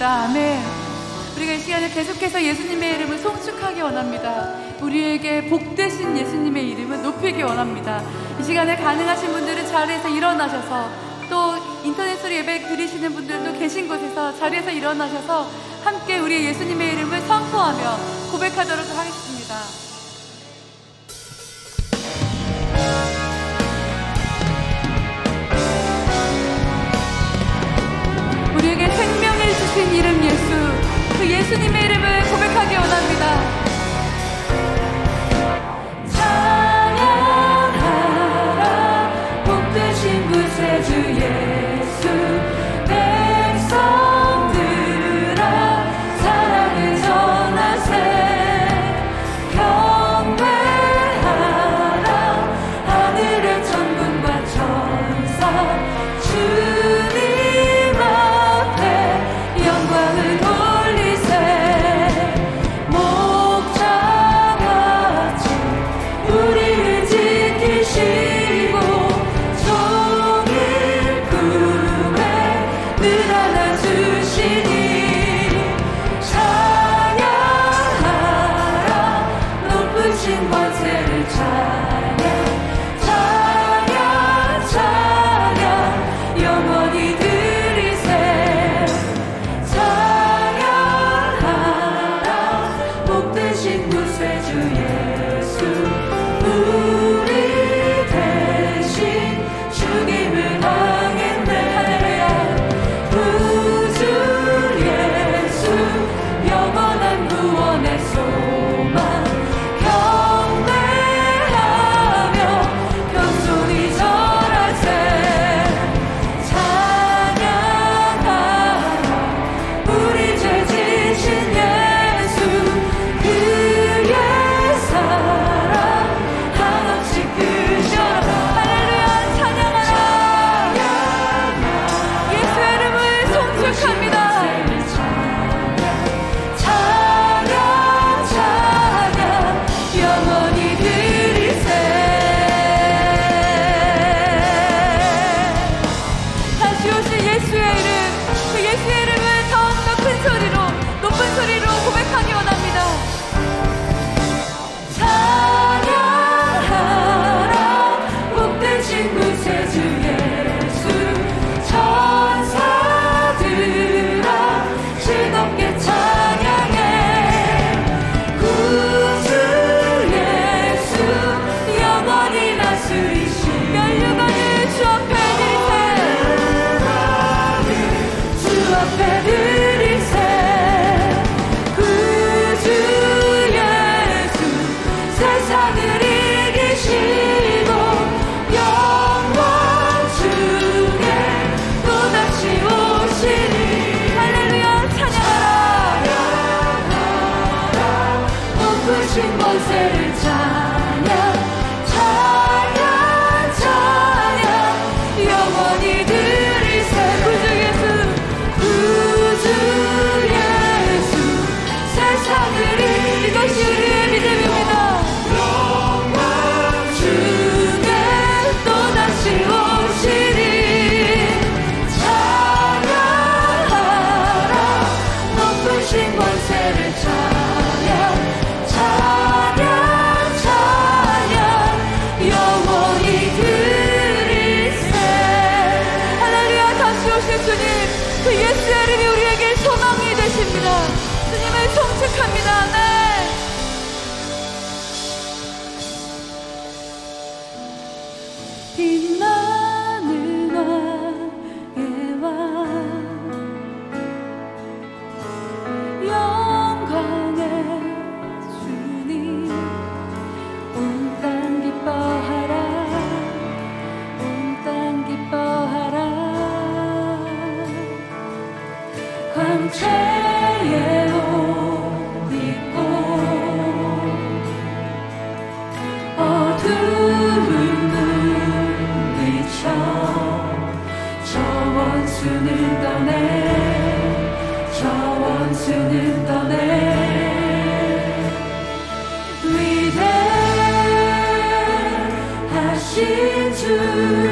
믿습니다. 아멘. 우리가 이 시간에 계속해서 예수님의 이름을 송축하기 원합니다. 우리에게 복되신 예수님의 이름을 높이기 원합니다. 이 시간에 가능하신 분들은 자리에서 일어나셔서 또 인터넷으로 예배 드리시는 분들도 계신 곳에서 자리에서 일어나셔서 함께 우리 예수님의 이름을 선포하며 고백하도록 하겠습니다. Unidos. You.